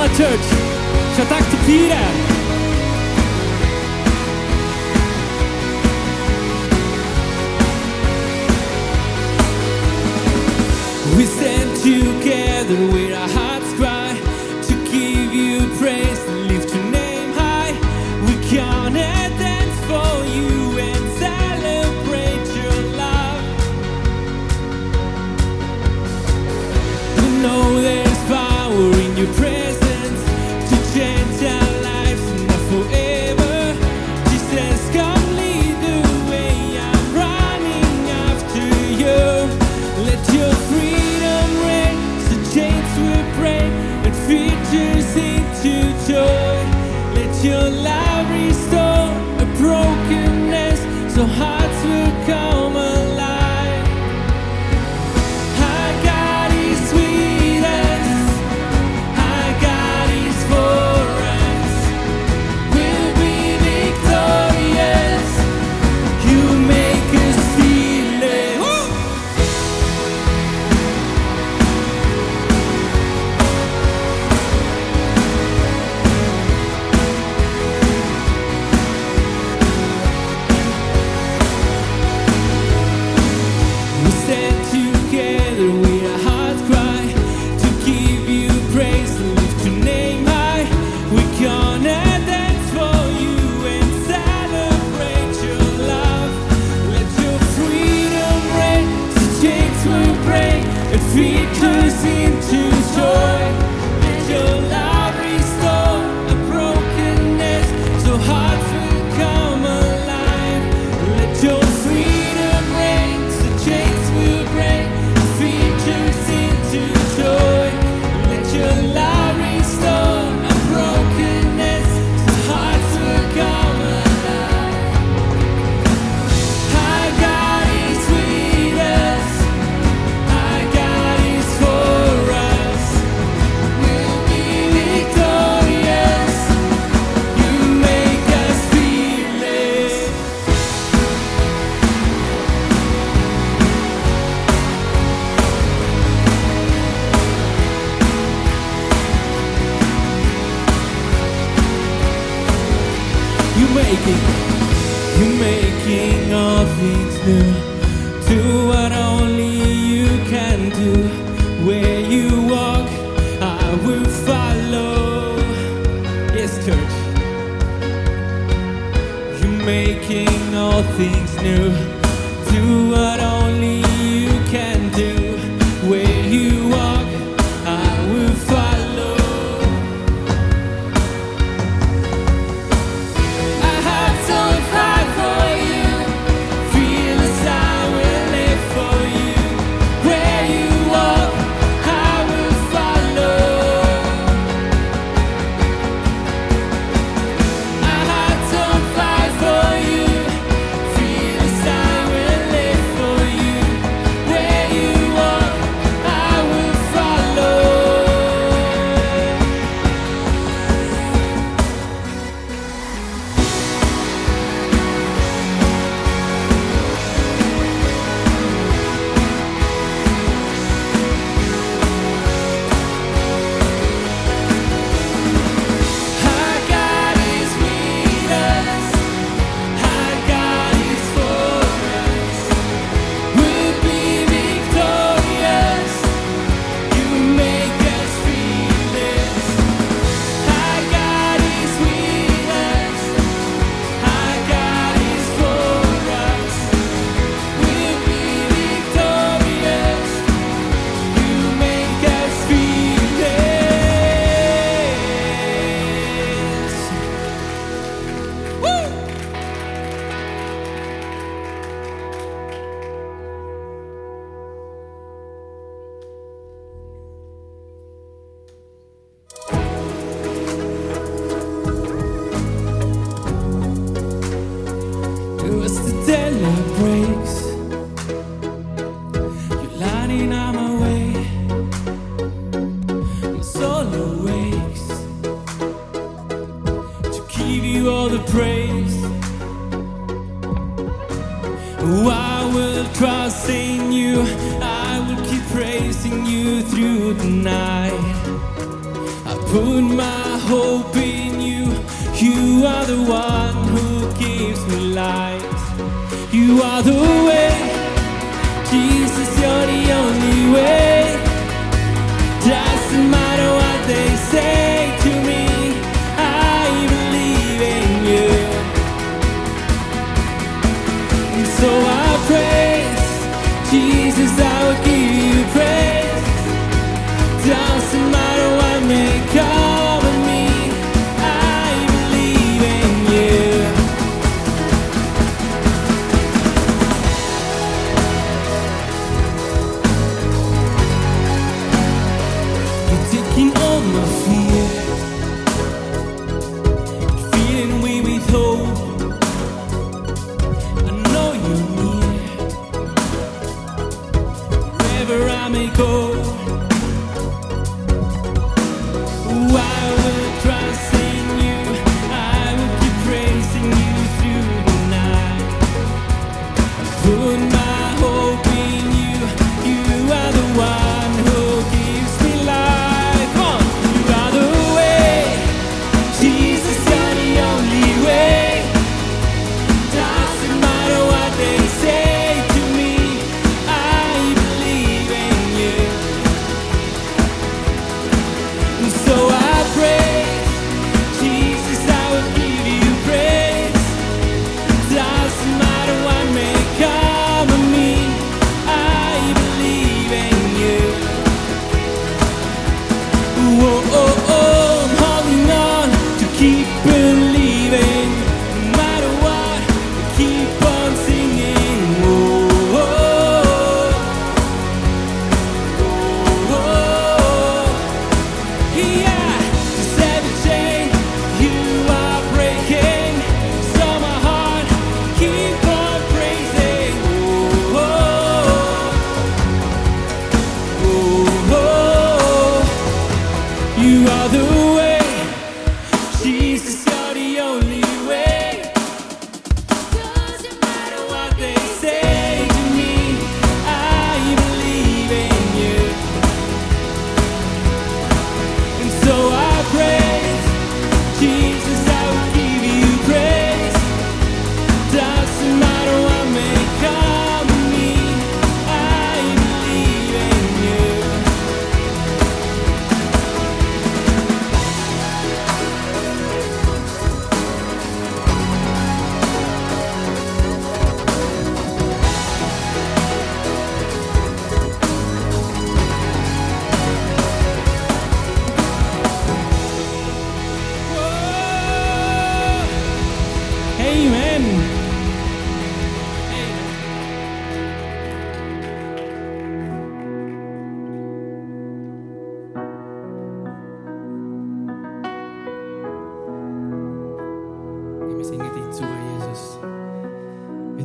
Gala Church. We stand together. keep you making all things new. Do what only you can do. Where you walk, I will follow. Yes, church. You're making all things new. praising you. I will keep praising you through the night. I put my hope in you. You are the one who gives me light. You are the my feet.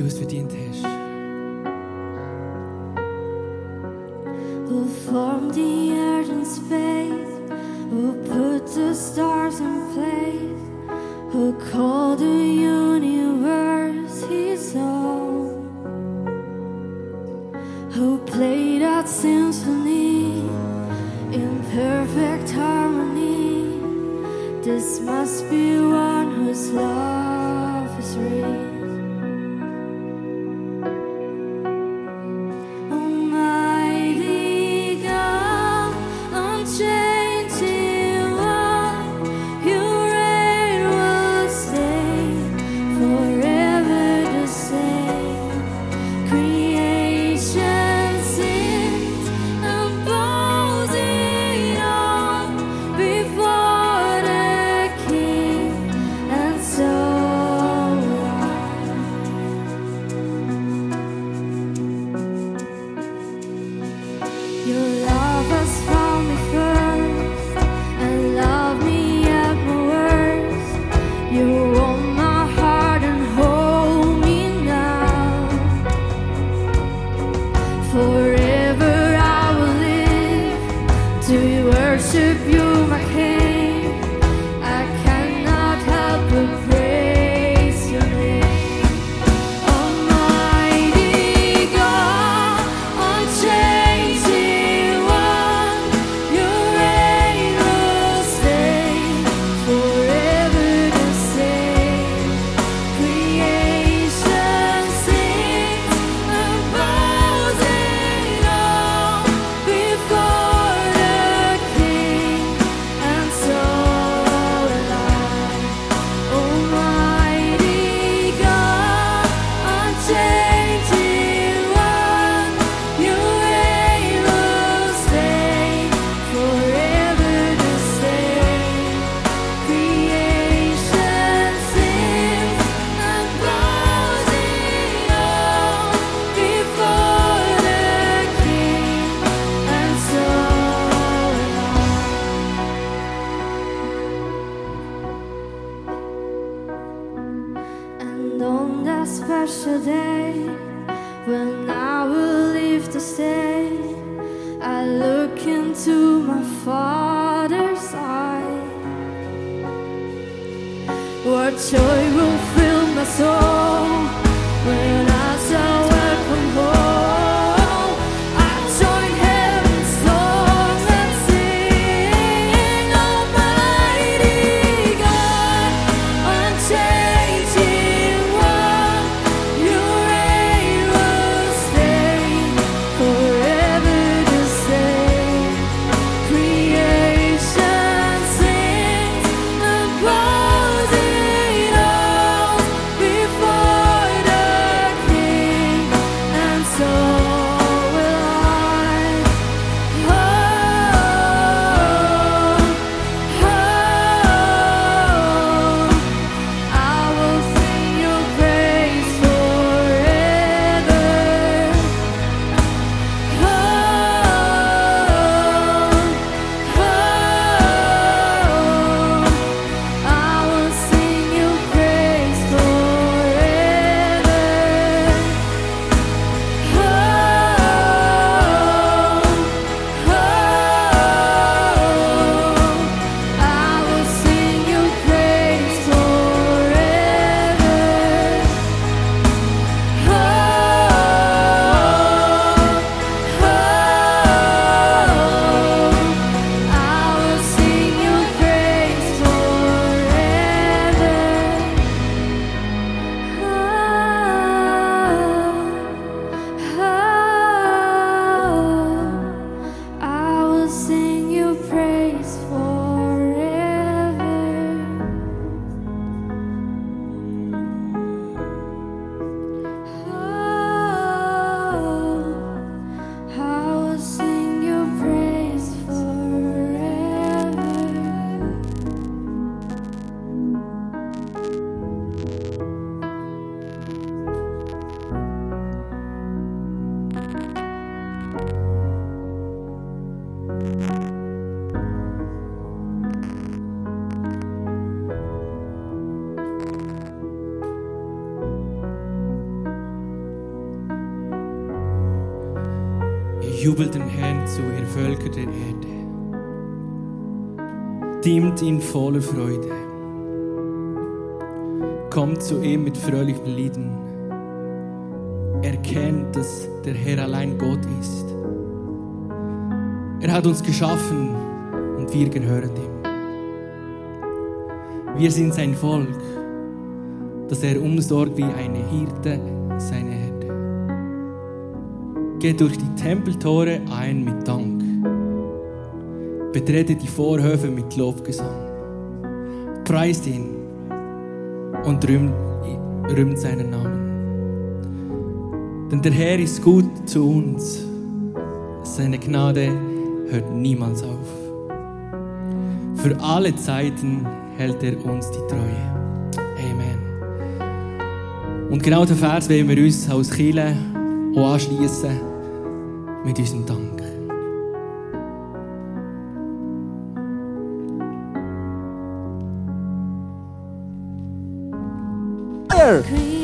du es verdient hast. Who formed the earth and space? special day when I will leave to stay. I look into my father's eye. What joy Jubelt den Herrn zu, ihr Völker der Erde. Dient ihn voller Freude. Kommt zu ihm mit fröhlichen Lieden. Erkennt, dass der Herr allein Gott ist. Er hat uns geschaffen und wir gehören ihm. Wir sind sein Volk, dass er umsorgt wie eine Hirte seine Geht durch die Tempeltore ein mit Dank. Betrete die Vorhöfe mit Lobgesang. Preist ihn und rühmt, rühmt seinen Namen. Denn der Herr ist gut zu uns. Seine Gnade hört niemals auf. Für alle Zeiten hält er uns die Treue. Amen. Und genau den Vers wollen wir uns als Kirche anschließen mit diesem Dank. Here.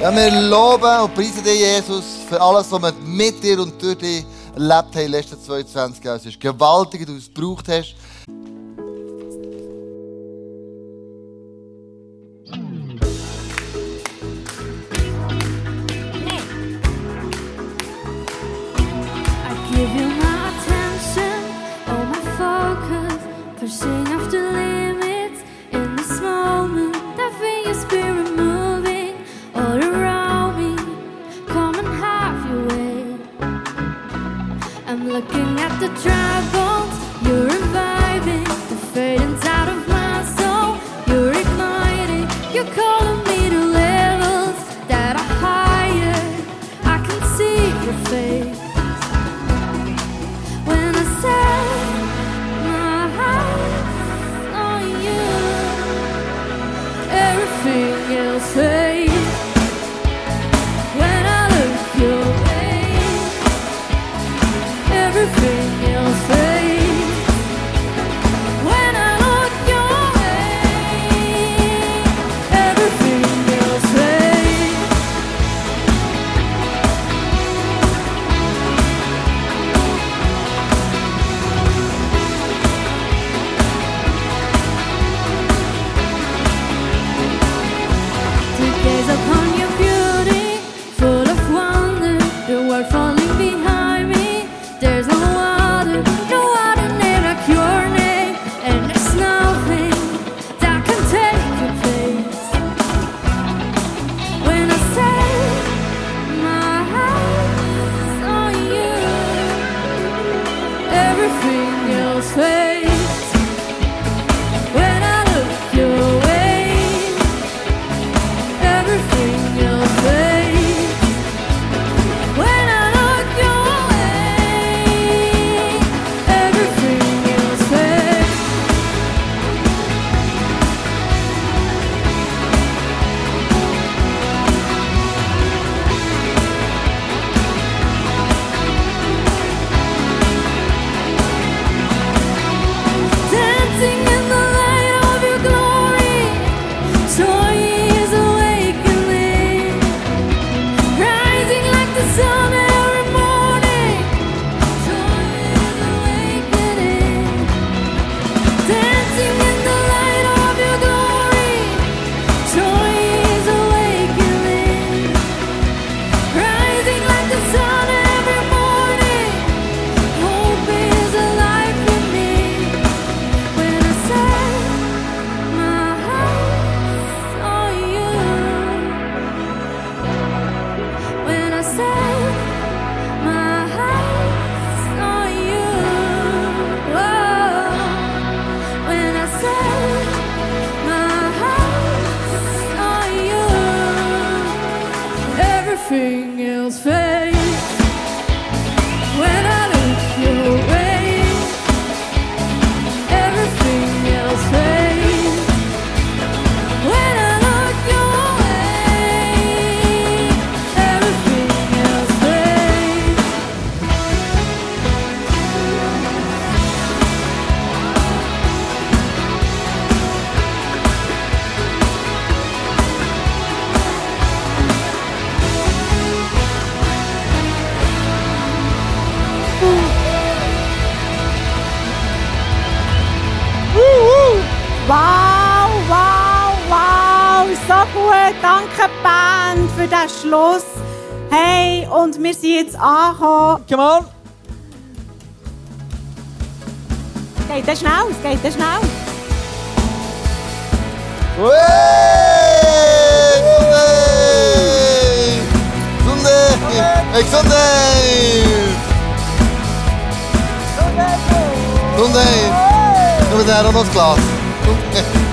Ja, wir loben und preisen dich, Jesus, für alles, was wir mit dir und durch dich erlebt haben in den letzten 22 Jahren. Es ist gewaltig, dass du es gebraucht hast. Los. Hey, und wir sind jetzt angekommen. Come on! Geht das schnell? Geht das schnell? Sunday! Sunday! Sunday! Sunday! Sunday! Sunday! Sunday! Sunday! Sunday! Sunday! Sunday! Sunday!